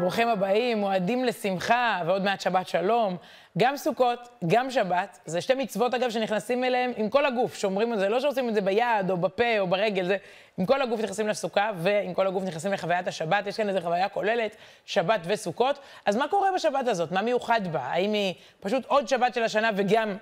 ברוכים הבאים, מועדים לשמחה, ועוד מעט שבת שלום. גם סוכות, גם שבת, זה שתי מצוות, אגב, שנכנסים אליהם עם כל הגוף, שאומרים את זה, לא שעושים את זה ביד, או בפה, או ברגל, זה עם כל הגוף נכנסים לסוכה, ועם כל הגוף נכנסים לחוויית השבת. יש כאן איזו חוויה כוללת, שבת וסוכות. אז מה קורה בשבת הזאת? מה מיוחד בה? האם היא פשוט עוד שבת של השנה וגם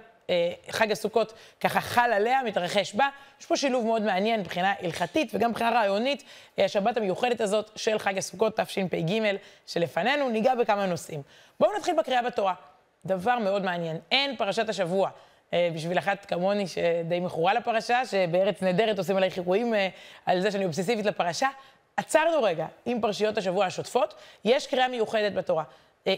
חג הסוכות ככה חל עליה, מתרחש בה. יש פה שילוב מאוד מעניין מבחינה הלכתית וגם מבחינה רעיונית. אה, השבת המיוחדת הזאת של חג הסוכות תשפ"ג שלפנינו, ניגע בכמה נושאים. בואו נתחיל בקריאה בתורה. דבר מאוד מעניין, אין פרשת השבוע. אה, בשביל אחת כמוני שדי מכורה לפרשה, שבארץ נהדרת עושים עליי חירויים על זה שאני אובססיבית לפרשה. עצרנו רגע עם פרשיות השבוע השוטפות, יש קריאה מיוחדת בתורה.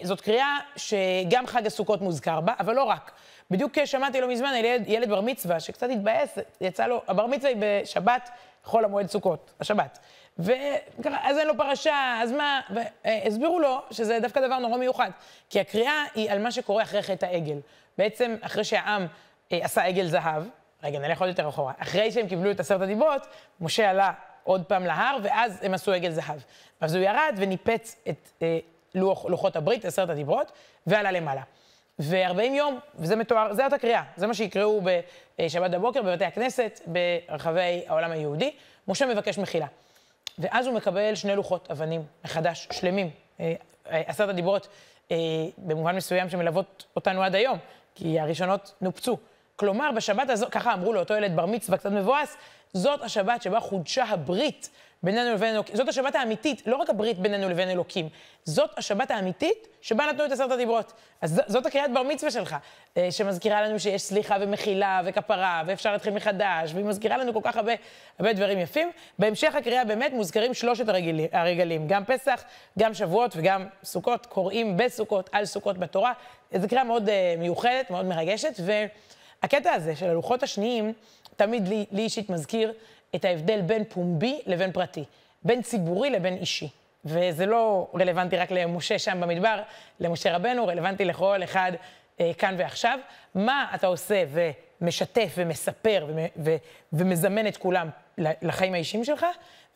זאת קריאה שגם חג הסוכות מוזכר בה, אבל לא רק. בדיוק שמעתי לא מזמן על ילד, ילד בר מצווה, שקצת התבאס, יצא לו, הבר מצווה היא בשבת, חול המועד סוכות, השבת. וככה, אז אין לו פרשה, אז מה? והסבירו לו שזה דווקא דבר נורא מיוחד. כי הקריאה היא על מה שקורה אחרי חטא העגל. בעצם, אחרי שהעם אה, עשה עגל זהב, רגע, נלך עוד יותר אחורה, אחרי שהם קיבלו את עשרת הדיברות, משה עלה עוד פעם להר, ואז הם עשו עגל זהב. אז הוא ירד וניפץ את אה, לוח, לוחות הברית, עשרת הדיברות, ועלה למעלה. ו-40 יום, וזה מתואר, זה אותה קריאה, זה מה שיקראו בשבת בבוקר בבתי הכנסת ברחבי העולם היהודי. משה מבקש מחילה. ואז הוא מקבל שני לוחות אבנים מחדש, שלמים, אה, אה, עשרת הדיברות, אה, במובן מסוים שמלוות אותנו עד היום, כי הראשונות נופצו. כלומר, בשבת הזאת, ככה אמרו לאותו ילד בר מצווה קצת מבואס, זאת השבת שבה חודשה הברית בינינו לבין אלוקים. זאת השבת האמיתית, לא רק הברית בינינו לבין אלוקים. זאת השבת האמיתית שבה נתנו את עשרת הדיברות. אז זאת הקריאת בר מצווה שלך, אה, שמזכירה לנו שיש סליחה ומחילה וכפרה, ואפשר להתחיל מחדש, והיא מזכירה לנו כל כך הרבה, הרבה דברים יפים. בהמשך הקריאה באמת מוזכרים שלושת הרגלים, גם פסח, גם שבועות וגם סוכות, קוראים בסוכות, על סוכות בתורה. זו קריאה מאוד uh, מיוחדת, מאוד מרגשת, והקטע הזה של הלוחות השניים, תמיד לי, לי אישית מזכיר את ההבדל בין פומבי לבין פרטי, בין ציבורי לבין אישי. וזה לא רלוונטי רק למשה שם במדבר, למשה רבנו, רלוונטי לכל אחד אה, כאן ועכשיו. מה אתה עושה ומשתף ומספר ו- ו- ומזמן את כולם לחיים האישיים שלך,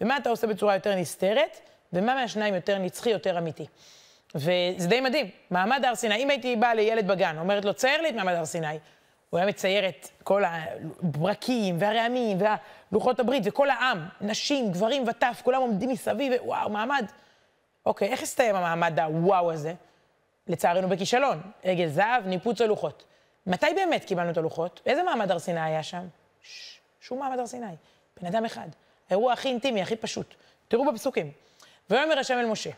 ומה אתה עושה בצורה יותר נסתרת, ומה מהשניים יותר נצחי, יותר אמיתי. וזה די מדהים. מעמד הר סיני, אם הייתי באה לילד בגן, אומרת לו, צייר לי את מעמד הר סיני, הוא היה מצייר את כל הברקים והרעמים והלוחות הברית וכל העם, נשים, גברים וטף, כולם עומדים מסביב, וואו, מעמד. אוקיי, איך הסתיים המעמד הוואו הזה? לצערנו בכישלון. עגל זהב, ניפוץ הלוחות. מתי באמת קיבלנו את הלוחות? איזה מעמד הר סיני היה שם? ש... שום מעמד הר סיני. בן אדם אחד. האירוע הכי אינטימי, הכי פשוט. תראו בפסוקים. ויאמר השם אל משה,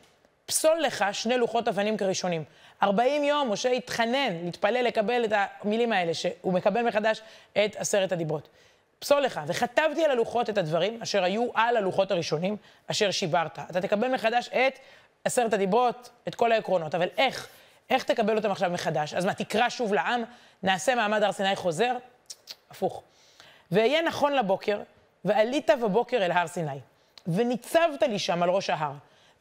פסול לך שני לוחות אבנים כראשונים. 40 יום משה התחנן, להתפלל לקבל את המילים האלה, שהוא מקבל מחדש את עשרת הדיברות. פסול לך, וכתבתי על הלוחות את הדברים אשר היו על הלוחות הראשונים, אשר שיברת. אתה תקבל מחדש את עשרת הדיברות, את כל העקרונות. אבל איך? איך תקבל אותם עכשיו מחדש? אז מה, תקרא שוב לעם, נעשה מעמד הר סיני חוזר? הפוך. ואהיה נכון לבוקר, ועלית בבוקר אל הר סיני, וניצבת לי שם על ראש ההר.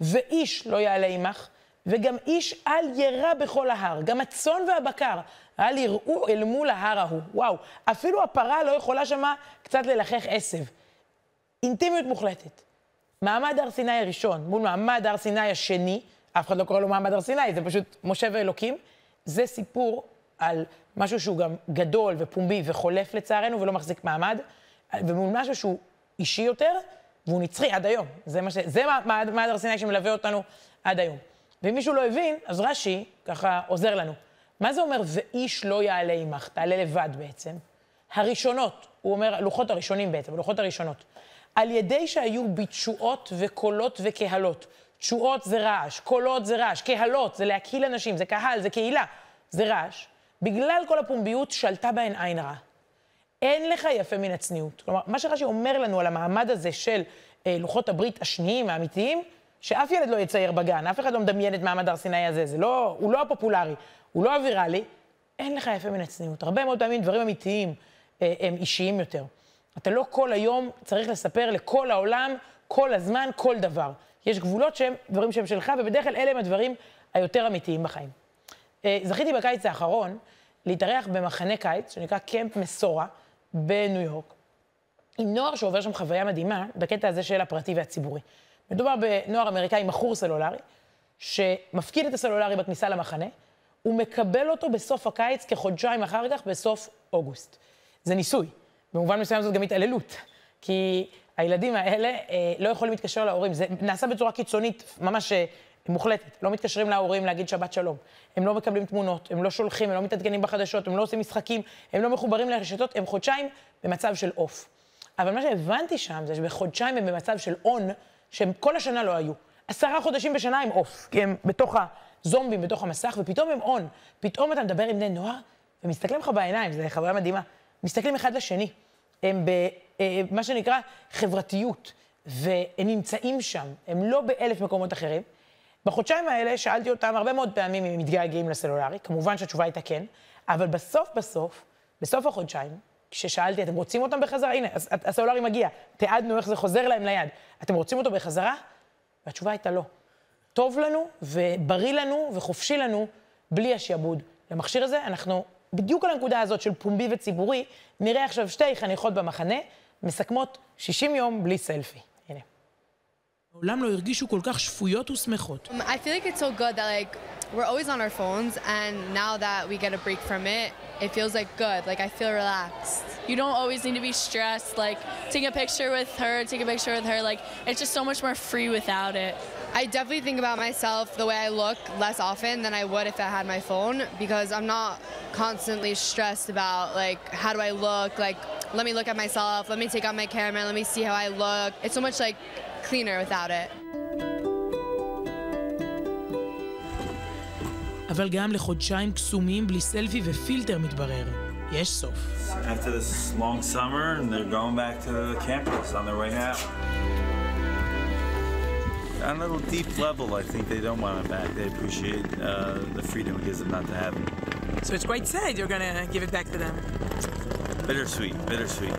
ואיש לא יעלה עמך, וגם איש אל ירא בכל ההר, גם הצאן והבקר, אל יראו אל מול ההר ההוא. וואו, אפילו הפרה לא יכולה שמה קצת ללחך עשב. אינטימיות מוחלטת. מעמד הר סיני הראשון מול מעמד הר סיני השני, אף אחד לא קורא לו מעמד הר סיני, זה פשוט משה ואלוקים. זה סיפור על משהו שהוא גם גדול ופומבי וחולף לצערנו ולא מחזיק מעמד, ומול משהו שהוא אישי יותר, והוא נצחי עד היום. זה, מה ש... זה מעמד הר סיני שמלווה אותנו עד היום. ואם מישהו לא הבין, אז רש"י ככה עוזר לנו. מה זה אומר ואיש לא יעלה עמך? תעלה לבד בעצם. הראשונות, הוא אומר, הלוחות הראשונים בעצם, הלוחות הראשונות. על ידי שהיו בתשואות וקולות וקהלות. תשואות זה רעש, קולות זה רעש, קהלות זה להקהיל אנשים, זה קהל, זה קהילה, זה רעש. בגלל כל הפומביות שלטה בהן עין רעה. אין לך יפה מן הצניעות. כלומר, מה שרש"י אומר לנו על המעמד הזה של אה, לוחות הברית השניים, האמיתיים, שאף ילד לא יצייר בגן, אף אחד לא מדמיין את מעמד הר סיני הזה, זה לא, הוא לא הפופולרי, הוא לא אווירלי, אין לך יפה מן הצניעות. הרבה מאוד פעמים דברים אמיתיים אה, הם אישיים יותר. אתה לא כל היום צריך לספר לכל העולם, כל הזמן, כל דבר. יש גבולות שהם דברים שהם שלך, ובדרך כלל אלה הם הדברים היותר אמיתיים בחיים. אה, זכיתי בקיץ האחרון להתארח במחנה קיץ, שנקרא קמפ מסורה, בניו יורק, עם נוער שעובר שם חוויה מדהימה, בקטע הזה של הפרטי והציבורי. מדובר בנוער אמריקאי מכור סלולרי, שמפקיד את הסלולרי בכניסה למחנה, הוא מקבל אותו בסוף הקיץ, כחודשיים אחר כך, בסוף אוגוסט. זה ניסוי. במובן מסוים זאת גם התעללות. כי הילדים האלה אה, לא יכולים להתקשר להורים. זה נעשה בצורה קיצונית, ממש אה, מוחלטת. לא מתקשרים להורים להגיד שבת שלום. הם לא מקבלים תמונות, הם לא שולחים, הם לא מתעדכנים בחדשות, הם לא עושים משחקים, הם לא מחוברים לרשתות, הם חודשיים במצב של עוף. אבל מה שהבנתי שם זה שבחודשיים הם במצב של און, שהם כל השנה לא היו. עשרה חודשים בשנה הם עוף, כי הם בתוך הזומבים, בתוך המסך, ופתאום הם און. פתאום אתה מדבר עם בני נוער, ומסתכלים לך בעיניים, זו חוויה מדהימה. מסתכלים אחד לשני. הם במה אה, שנקרא חברתיות, והם נמצאים שם, הם לא באלף מקומות אחרים. בחודשיים האלה שאלתי אותם הרבה מאוד פעמים אם הם מתגעגעים לסלולרי, כמובן שהתשובה הייתה כן, אבל בסוף בסוף, בסוף החודשיים, כששאלתי, אתם רוצים אותם בחזרה? הנה, הסלולרי מגיע, תיעדנו איך זה חוזר להם ליד. אתם רוצים אותו בחזרה? והתשובה הייתה לא. טוב לנו, ובריא לנו, וחופשי לנו, בלי השעבוד. למכשיר הזה, אנחנו בדיוק על הנקודה הזאת של פומבי וציבורי, נראה עכשיו שתי חניכות במחנה, מסכמות 60 יום בלי סלפי. הנה. מעולם לא הרגישו כל כך שפויות ושמחות. I feel like it's so good that like we're always on our phones and now that we get a break from it, it feels like good. Like I feel relaxed. You don't always need to be stressed. Like take a picture with her, take a picture with her. Like it's just so much more free without it. I definitely think about myself the way I look less often than I would if I had my phone because I'm not constantly stressed about like how do I look like let me look at myself let me take out my camera let me see how I look it's so much like cleaner without it. אבל גם לחודשיים קסומים בלי סלפי ופילטר מתברר, יש סוף. After this long summer, they're going back to the campus on their way out. on a little deep level, I think they don't want it back. They appreciate uh, the freedom it gives them not to have it. So it's quite sad you're gonna give it back to them. Bittersweet, bittersweet.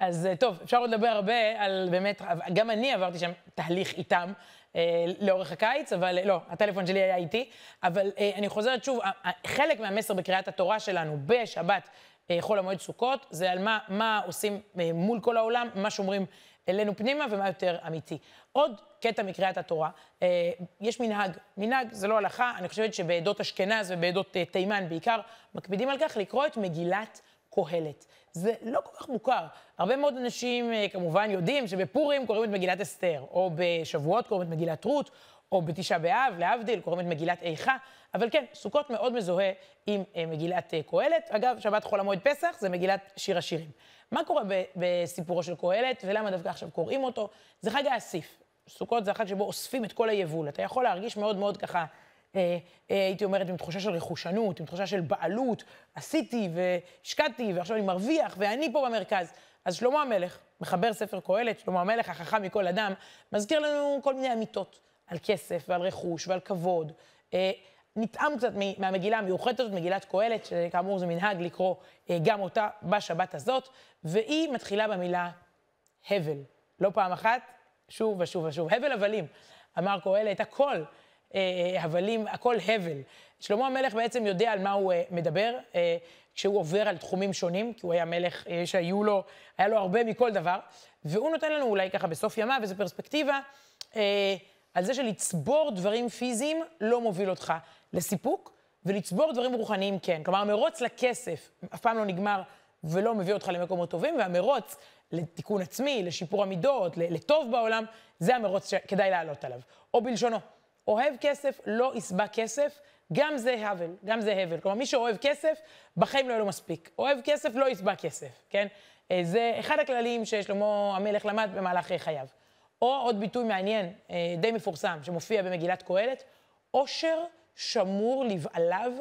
אז טוב, אפשר עוד לדבר הרבה על באמת, גם אני עברתי שם תהליך איתם אה, לאורך הקיץ, אבל לא, הטלפון שלי היה איתי. אבל אה, אני חוזרת שוב, חלק מהמסר בקריאת התורה שלנו בשבת אה, חול המועד סוכות, זה על מה, מה עושים אה, מול כל העולם, מה שומרים אלינו פנימה ומה יותר אמיתי. עוד קטע מקריאת התורה, אה, יש מנהג. מנהג זה לא הלכה, אני חושבת שבעדות אשכנז ובעדות אה, תימן בעיקר, מקפידים על כך לקרוא את מגילת קהלת. זה לא כל כך מוכר. הרבה מאוד אנשים אה, כמובן יודעים שבפורים קוראים את מגילת אסתר, או בשבועות קוראים את מגילת רות, או בתשעה באב, להבדיל, קוראים את מגילת איכה, אבל כן, סוכות מאוד מזוהה עם מגילת קהלת. אגב, שבת חול המועד פסח זה מגילת שיר השירים. מה קורה בסיפורו של קהלת, ולמה דווקא עכשיו קוראים אותו? זה חג האסיף. סוכות זה החג שבו אוספים את כל היבול. אתה יכול להרגיש מאוד מאוד ככה, אה, אה, הייתי אומרת, עם תחושה של רכושנות, עם תחושה של בעלות, עשיתי והשקעתי, ועכשיו אני מרוויח, ואני פה במרכז. אז שלמה המלך, מחבר ספר קהלת, שלמה המלך, החכם מכל אדם, מזכיר לנו כל מיני אמיתות על כסף ועל רכוש ועל כבוד. אה, נטעם קצת מהמגילה המיוחדת הזאת, מגילת קהלת, שכאמור זה מנהג לקרוא אה, גם אותה בשבת הזאת, והיא מתחילה במילה הבל. לא פעם אחת, שוב ושוב ושוב. הבל הבלים, אמר קהלת, הכל הבלים, הכל הבל. שלמה המלך בעצם יודע על מה הוא אה, מדבר, כשהוא עובר על תחומים שונים, כי הוא היה מלך שהיו לו, היה לו הרבה מכל דבר, והוא נותן לנו אולי ככה בסוף ימיו איזו פרספקטיבה. על זה שלצבור דברים פיזיים לא מוביל אותך לסיפוק, ולצבור דברים רוחניים כן. כלומר, המרוץ לכסף אף פעם לא נגמר ולא מביא אותך למקומות טובים, והמרוץ לתיקון עצמי, לשיפור המידות, לטוב בעולם, זה המרוץ שכדאי לעלות עליו. או בלשונו, אוהב כסף, לא יסבע כסף, גם זה הבל, גם זה הבל. כלומר, מי שאוהב כסף, בחיים לא יהיה לו מספיק. אוהב כסף, לא יסבע כסף, כן? אה, זה אחד הכללים ששלמה המלך למד במהלך חייו. או עוד ביטוי מעניין, אה, די מפורסם, שמופיע במגילת קהלת, עושר שמור לבעליו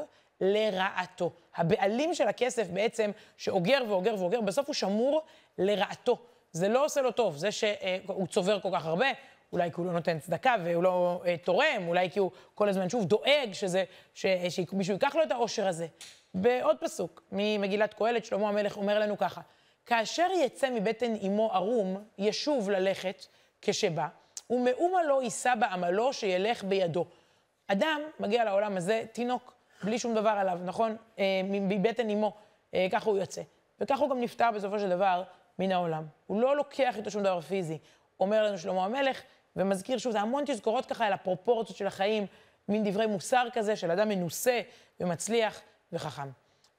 לרעתו. הבעלים של הכסף בעצם, שאוגר ואוגר ואוגר, בסוף הוא שמור לרעתו. זה לא עושה לו טוב, זה שהוא צובר כל כך הרבה, אולי כי הוא לא נותן צדקה והוא לא אה, תורם, אולי כי הוא כל הזמן שוב דואג שזה, ש, שמישהו ייקח לו את העושר הזה. בעוד פסוק ממגילת קהלת, שלמה המלך אומר לנו ככה: כאשר יצא מבטן אמו ערום, ישוב ללכת כשבא, ומאומה לא יישא בעמלו שילך בידו. אדם מגיע לעולם הזה תינוק, בלי שום דבר עליו, נכון? אה, מבטן אמו, אה, ככה הוא יוצא. וככה הוא גם נפטר בסופו של דבר מן העולם. הוא לא לוקח איתו שום דבר פיזי. אומר לנו שלמה המלך, ומזכיר שוב, זה המון תזכורות ככה על הפרופורציות של החיים, מין דברי מוסר כזה של אדם מנוסה ומצליח וחכם.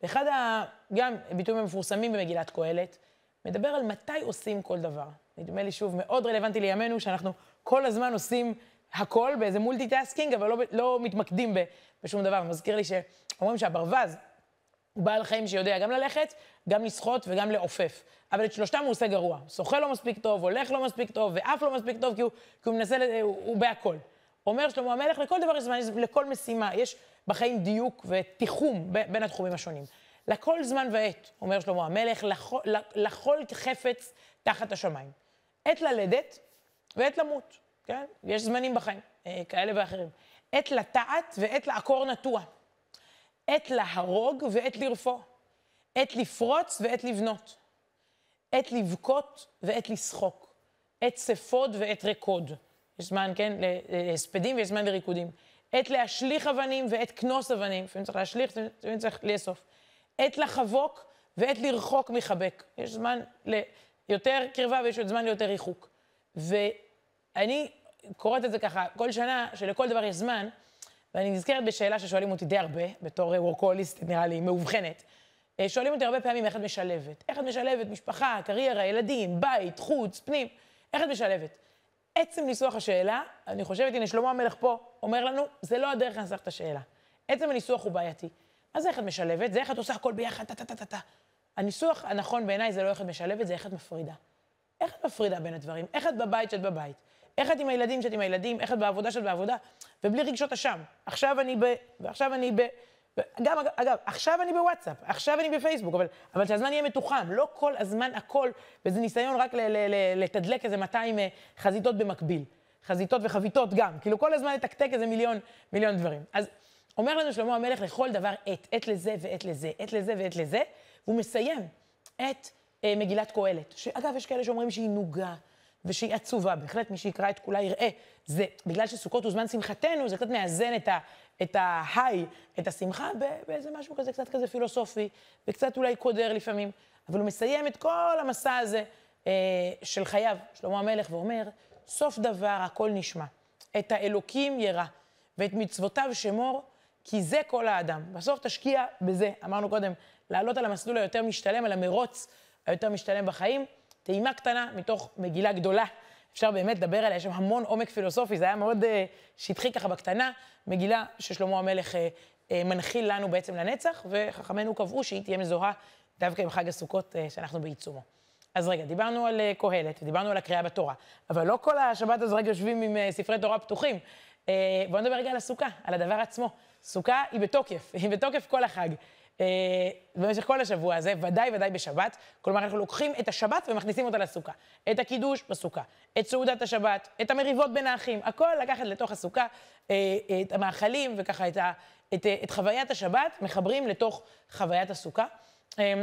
אחד ה... גם ביטויים המפורסמים במגילת קהלת, מדבר על מתי עושים כל דבר. נדמה לי שוב מאוד רלוונטי לימינו, שאנחנו כל הזמן עושים הכל באיזה multitasking, אבל לא, לא מתמקדים בשום דבר. מזכיר לי שאומרים שהברווז הוא בעל חיים שיודע גם ללכת, גם לשחות וגם לעופף. אבל את שלושתם הוא עושה גרוע. שוחה לא מספיק טוב, הולך לא מספיק טוב, ואף לא מספיק טוב, כי הוא, כי הוא מנסה, הוא, הוא בהכל. אומר שלמה המלך, לכל דבר יש זמן, לכל משימה, יש בחיים דיוק ותיחום בין התחומים השונים. לכל זמן ועת, אומר שלמה המלך, לכל, לכל חפץ תחת השמיים. עת ללדת ועת למות, כן? יש זמנים בחיים, אה, כאלה ואחרים. עת לטעת ועת לעקור נטוע. עת להרוג ועת לרפוא. עת לפרוץ ועת לבנות. עת לבכות ועת לשחוק. עת ספוד ועת רקוד. יש זמן, כן, להספדים ויש זמן לריקודים. עת להשליך אבנים ועת כנוס אבנים. לפעמים צריך להשליך, לפעמים צריך לאסוף. עת לחבוק ועת לרחוק מחבק. יש זמן ליותר קרבה ויש עוד זמן ליותר ריחוק. ואני קוראת את זה ככה כל שנה, שלכל דבר יש זמן, ואני נזכרת בשאלה ששואלים אותי די הרבה, בתור וורקוליסט, נראה לי, מאובחנת. אה, שואלים אותי הרבה פעמים איך את משלבת. איך את משלבת משפחה, קריירה, ילדים, בית, חוץ, פנים, איך את משלבת? עצם ניסוח השאלה, אני חושבת, הנה, שלמה המלך פה אומר לנו, זה לא הדרך לנסח את השאלה. עצם הניסוח הוא בעייתי. מה זה איך את משלבת? זה איך את עושה הכל ביחד, טה-טה-טה-טה. הניסוח הנכון בעיניי זה לא איך את משלבת, זה איך את מפרידה. איך את מפרידה בין הדברים? איך את בבית שאת בבית? איך את עם הילדים שאת עם הילדים? איך את בעבודה שאת בעבודה? ובלי רגשות אשם. עכשיו אני ב... ועכשיו אני ב... גם, אגב, עכשיו אני בוואטסאפ, עכשיו אני בפייסבוק, אבל, אבל שהזמן יהיה מתוחם, לא כל הזמן הכל, וזה ניסיון רק ל- ל- ל- לתדלק איזה 200 אה, חזיתות במקביל. חזיתות וחביתות גם, כאילו כל הזמן לתקתק איזה מיליון, מיליון דברים. אז אומר לנו שלמה המלך לכל דבר עת, עת לזה ועת לזה, עת לזה ועת לזה, והוא מסיים את אה, מגילת קהלת, שאגב, יש כאלה שאומרים שהיא נוגה, ושהיא עצובה, בהחלט מי שיקרא את כולה יראה. זה, בגלל שסוכות הוא זמן שמחתנו, זה קצת מאזן את, ה, את ההיי, את השמחה, באיזה משהו כזה, קצת כזה פילוסופי, וקצת אולי קודר לפעמים. אבל הוא מסיים את כל המסע הזה אה, של חייו, שלמה המלך, ואומר, סוף דבר הכל נשמע. את האלוקים ירא, ואת מצוותיו שמור, כי זה כל האדם. בסוף תשקיע בזה, אמרנו קודם, לעלות על המסלול היותר משתלם, על המרוץ היותר משתלם בחיים. טעימה קטנה מתוך מגילה גדולה. אפשר באמת לדבר עליה, יש שם המון עומק פילוסופי, זה היה מאוד uh, שטחי ככה בקטנה, מגילה ששלמה המלך uh, uh, מנחיל לנו בעצם לנצח, וחכמינו קבעו שהיא תהיה מזוהה דווקא עם חג הסוכות uh, שאנחנו בעיצומו. אז רגע, דיברנו על uh, קהלת, דיברנו על הקריאה בתורה, אבל לא כל השבת הזו רגע יושבים עם uh, ספרי תורה פתוחים. Uh, בואו נדבר רגע על הסוכה, על הדבר עצמו. סוכה היא בתוקף, היא בתוקף כל החג. אה, במשך כל השבוע הזה, ודאי ודאי בשבת. כלומר, אנחנו לוקחים את השבת ומכניסים אותה לסוכה. את הקידוש בסוכה, את סעודת השבת, את המריבות בין האחים, הכל לקחת לתוך הסוכה, אה, את המאכלים וככה את, ה, את, את חוויית השבת, מחברים לתוך חוויית הסוכה. אה,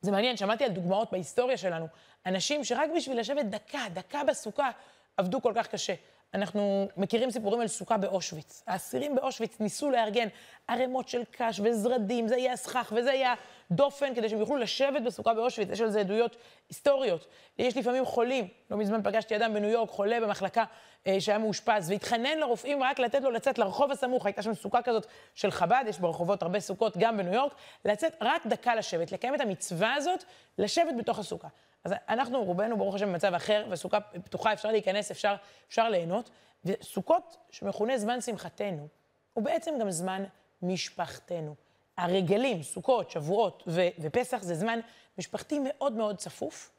זה מעניין, שמעתי על דוגמאות בהיסטוריה שלנו, אנשים שרק בשביל לשבת דקה, דקה בסוכה, עבדו כל כך קשה. אנחנו מכירים סיפורים על סוכה באושוויץ. האסירים באושוויץ ניסו לארגן ערימות של קש וזרדים, זה יהיה הסכך וזה יהיה דופן, כדי שהם יוכלו לשבת בסוכה באושוויץ. יש על זה עדויות היסטוריות. יש לפעמים חולים. לא מזמן פגשתי אדם בניו יורק, חולה במחלקה אה, שהיה מאושפז, והתחנן לרופאים רק לתת לו לצאת לרחוב הסמוך. הייתה שם סוכה כזאת של חב"ד, יש ברחובות הרבה סוכות גם בניו יורק, לצאת רק דקה לשבת, לקיים את המצווה הזאת, לשבת בתוך הסוכה. אז אנחנו, רובנו, ברוך השם, במצב אחר, וסוכה פתוחה, אפשר להיכנס, אפשר, אפשר ליהנות. וסוכות, שמכונה זמן שמחתנו, הוא בעצם גם זמן משפחתנו. הרגלים, סוכות, שבועות ו- ופסח זה זמן משפחתי מאוד מאוד צפוף.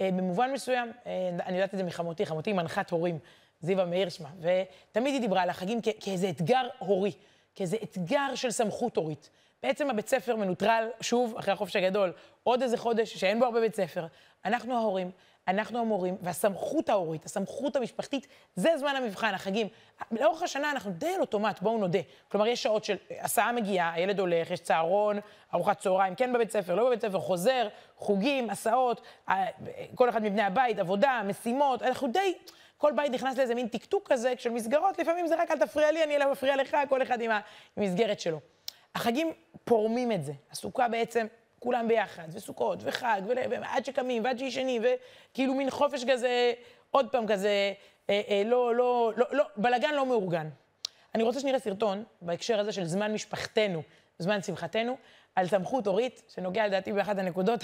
אה, במובן מסוים, אה, אני יודעת את זה מחמותי, חמותי מנחת הורים, זיווה מאיר שמה, ותמיד היא דיברה על החגים כ- כאיזה אתגר הורי, כאיזה אתגר של סמכות הורית. בעצם הבית ספר מנוטרל, שוב, אחרי החופש הגדול, עוד איזה חודש שאין בו הרבה בית ספר. אנחנו ההורים, אנחנו המורים, והסמכות ההורית, הסמכות המשפחתית, זה זמן המבחן, החגים. לאורך השנה אנחנו די על אוטומט, בואו נודה. כלומר, יש שעות של הסעה מגיעה, הילד הולך, יש צהרון, ארוחת צהריים, כן בבית ספר, לא בבית ספר, חוזר, חוגים, הסעות, כל אחד מבני הבית, עבודה, משימות, אנחנו די... כל בית נכנס לאיזה מין טקטוק כזה של מסגרות, לפעמים זה רק אל תפריע לי, אני אלא מפריע לך, כל אחד עם המסגרת שלו. החגים פורמים את זה. הסוכה בעצם, כולם ביחד, וסוכות, וחג, ועד שקמים, ועד שישנים, וכאילו מין חופש כזה עוד פעם כזה, אה, אה, לא, לא, לא, לא, בלגן לא מאורגן. אני רוצה שנראה סרטון בהקשר הזה של זמן משפחתנו, זמן שמחתנו, על סמכות הורית, שנוגע לדעתי באחת הנקודות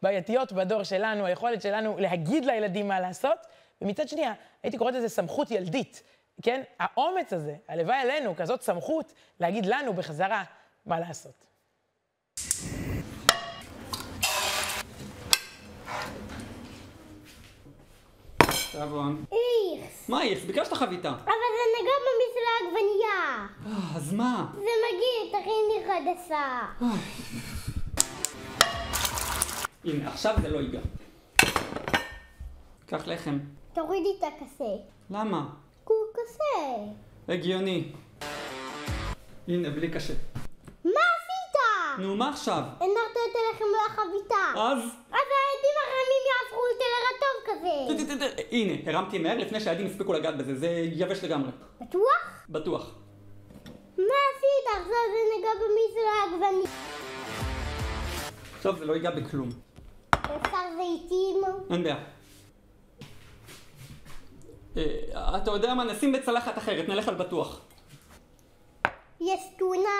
הבעייתיות בדור שלנו, היכולת שלנו להגיד לילדים מה לעשות, ומצד שני, הייתי קוראת לזה סמכות ילדית, כן? האומץ הזה, הלוואי עלינו, כזאת סמכות, להגיד לנו בחזרה מה לעשות. תיאבון. איכס. מה איכס? ביקשת חביתה. אבל זה נגע במזל העגבנייה. אה, אז מה? זה מגעיל, תכין לי חדשה. הנה, עכשיו זה לא ייגע. קח לחם. תורידי את הכסה. למה? כי הוא כסה. הגיוני. הנה, בלי קשה. נו, מה עכשיו? הנחת את הלחם לחביתה. אז? אז הילדים החמים יהפכו את זה לרטוב כזה. הנה, הרמתי מהר לפני שהילדים הספיקו לגעת בזה, זה יבש לגמרי. בטוח? בטוח. מה עשית? עכשיו זה נגע במזל העגבנייה. טוב, זה לא ייגע בכלום. אפשר זיתים? אין בעיה. אה, אתה יודע מה? נשים בצלחת אחרת, נלך על בטוח. יש טונה?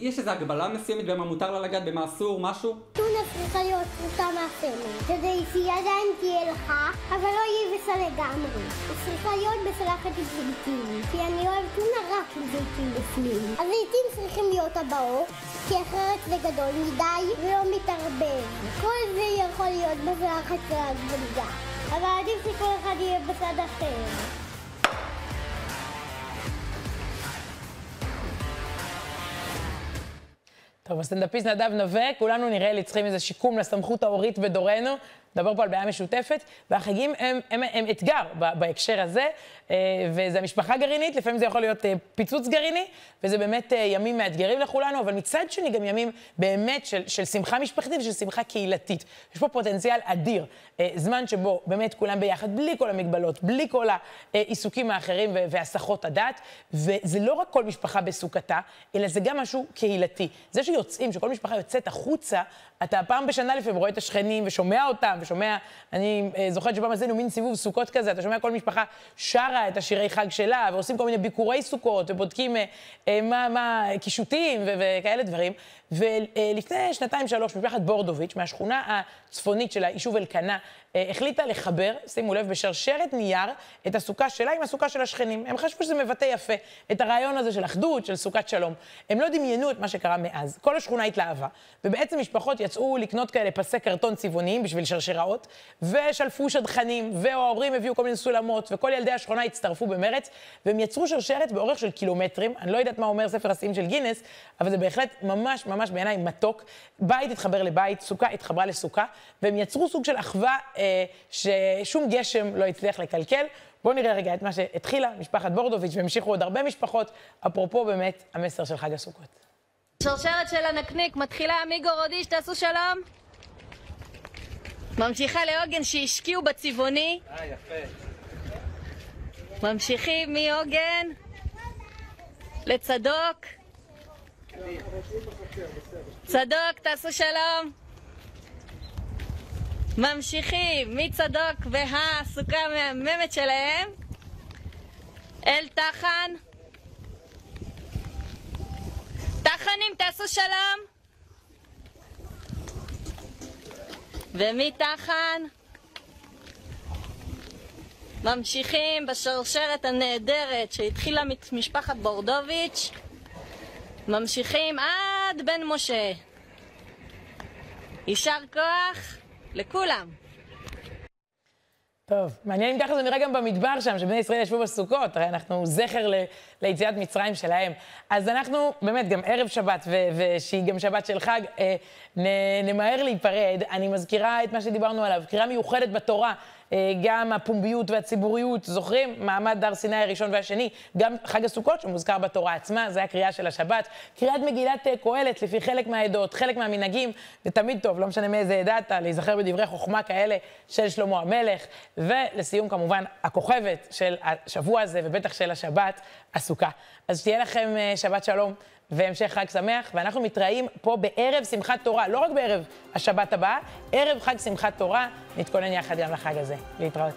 יש איזו הגבלה מסוימת במה מותר לה לגעת, במה אסור, משהו? טונה צריכה להיות פרוטה מהסמל. כדי שהיא עדיין תהיה לך, אבל לא יהיה בסל לגמרי. היא צריכה להיות בסלחת עם זיתים. כי אני אוהב טונה רק עם זיתים בפנים. הזיתים צריכים להיות הבאות, כי אחרת זה גדול מדי ולא מתערבב. כל זה יכול להיות בסלחת של העגבנייה. אבל עדיף שכל אחד יהיה בצד אחר. טוב, הסטנדאפיסט נדב נווה, כולנו נראה לי צריכים איזה שיקום לסמכות ההורית בדורנו. נדבר פה על בעיה משותפת, והחגים הם, הם, הם אתגר ב- בהקשר הזה, אה, וזה המשפחה גרעינית, לפעמים זה יכול להיות אה, פיצוץ גרעיני, וזה באמת אה, ימים מאתגרים לכולנו, אבל מצד שני גם ימים באמת של, של שמחה משפחתית ושל שמחה קהילתית. יש פה פוטנציאל אדיר, זמן שבו באמת כולם ביחד, בלי כל המגבלות, בלי כל העיסוקים האחרים והסחות הדעת, וזה לא רק כל משפחה בסוכתה, אלא זה גם משהו קהילתי. זה שיוצאים, שכל משפחה יוצאת החוצה, אתה פעם בשנה לפעמים רואה את השכנים ושומע אותם, ושומע, אני אה, זוכרת שפעם עשינו מין סיבוב סוכות כזה, אתה שומע כל משפחה שרה את השירי חג שלה, ועושים כל מיני ביקורי סוכות, ובודקים אה, אה, מה, מה, קישוטים וכאלה דברים. ולפני שנתיים-שלוש, משפחת בורדוביץ', מהשכונה הצפונית של היישוב אלקנה, אה, החליטה לחבר, שימו לב, בשרשרת נייר, את הסוכה שלה עם הסוכה של השכנים. הם חשבו שזה מבטא יפה את הרעיון הזה של אחדות, של סוכת שלום. הם לא דמיינו את מה שקרה מאז. כל השכונה התלהבה, ובעצם משפחות יצאו לקנות כאלה פסי קרטון צבעוניים בשביל שרשראות, ושלפו שדכנים, וההורים הביאו כל מיני סולמות, וכל ילדי השכונה הצטרפו במרץ, והם יצרו שרשרת באורך של קילומטרים. אני לא יודעת מה אומר ספר השיאים של גינס, אבל זה בהחלט ממש ממש בעיניי מתוק. בית התחבר לבית, סוכה התחברה לסוכה, והם יצרו סוג של אחווה אה, ששום גשם לא הצליח לקלקל. בואו נראה רגע את מה שהתחילה משפחת בורדוביץ' והמשיכו עוד הרבה משפחות, אפרופו באמת המסר של חג הסוכות. שרשרת של הנקניק מתחילה מיגו רודיש, תעשו שלום. ממשיכה לעוגן שהשקיעו בצבעוני. אה, יפה. ממשיכים מעוגן לצדוק. צדוק, תעשו שלום. ממשיכים מצדוק והסוכה המהממת שלהם אל תחן. תחנים, תעשו שלום. ומתחן ממשיכים בשרשרת הנהדרת שהתחילה ממשפחת בורדוביץ', ממשיכים עד בן משה. יישר כוח לכולם. טוב, מעניין אם ככה זה נראה גם במדבר שם, שבני ישראל ישבו בסוכות, הרי אנחנו זכר ל, ליציאת מצרים שלהם. אז אנחנו, באמת, גם ערב שבת, ו- ושהיא גם שבת של חג, אה, נ- נמהר להיפרד. אני מזכירה את מה שדיברנו עליו, קריאה מיוחדת בתורה. אה, גם הפומביות והציבוריות, זוכרים? מעמד הר סיני הראשון והשני, גם חג הסוכות שמוזכר בתורה עצמה, זה הקריאה של השבת. קריאת מגילת אה, קהלת לפי חלק מהעדות, חלק מהמנהגים, זה תמיד טוב, לא משנה מאיזה עדה אתה, להיזכר בדברי חוכמה כאלה של שלמה המלך. ולסיום, כמובן, הכוכבת של השבוע הזה, ובטח של השבת, הסוכה. אז שתהיה לכם אה, שבת שלום והמשך חג שמח, ואנחנו מתראים פה בערב שמחת תורה, לא רק בערב השבת הבאה, ערב חג שמחת תורה, נתכונן יחד גם לחג הזה. להתראות.